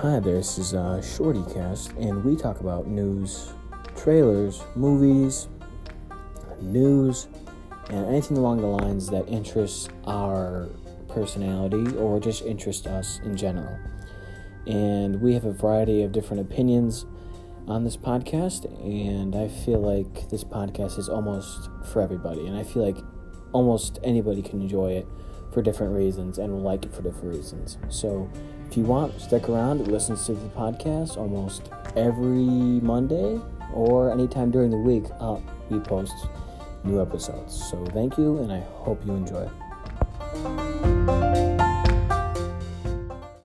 Hi, this is uh, ShortyCast, and we talk about news, trailers, movies, news, and anything along the lines that interests our personality or just interests us in general. And we have a variety of different opinions on this podcast, and I feel like this podcast is almost for everybody, and I feel like almost anybody can enjoy it for different reasons and will like it for different reasons. So, if you want, stick around. It listens to the podcast almost every Monday or anytime during the week. Uh, we post new episodes. So, thank you, and I hope you enjoy.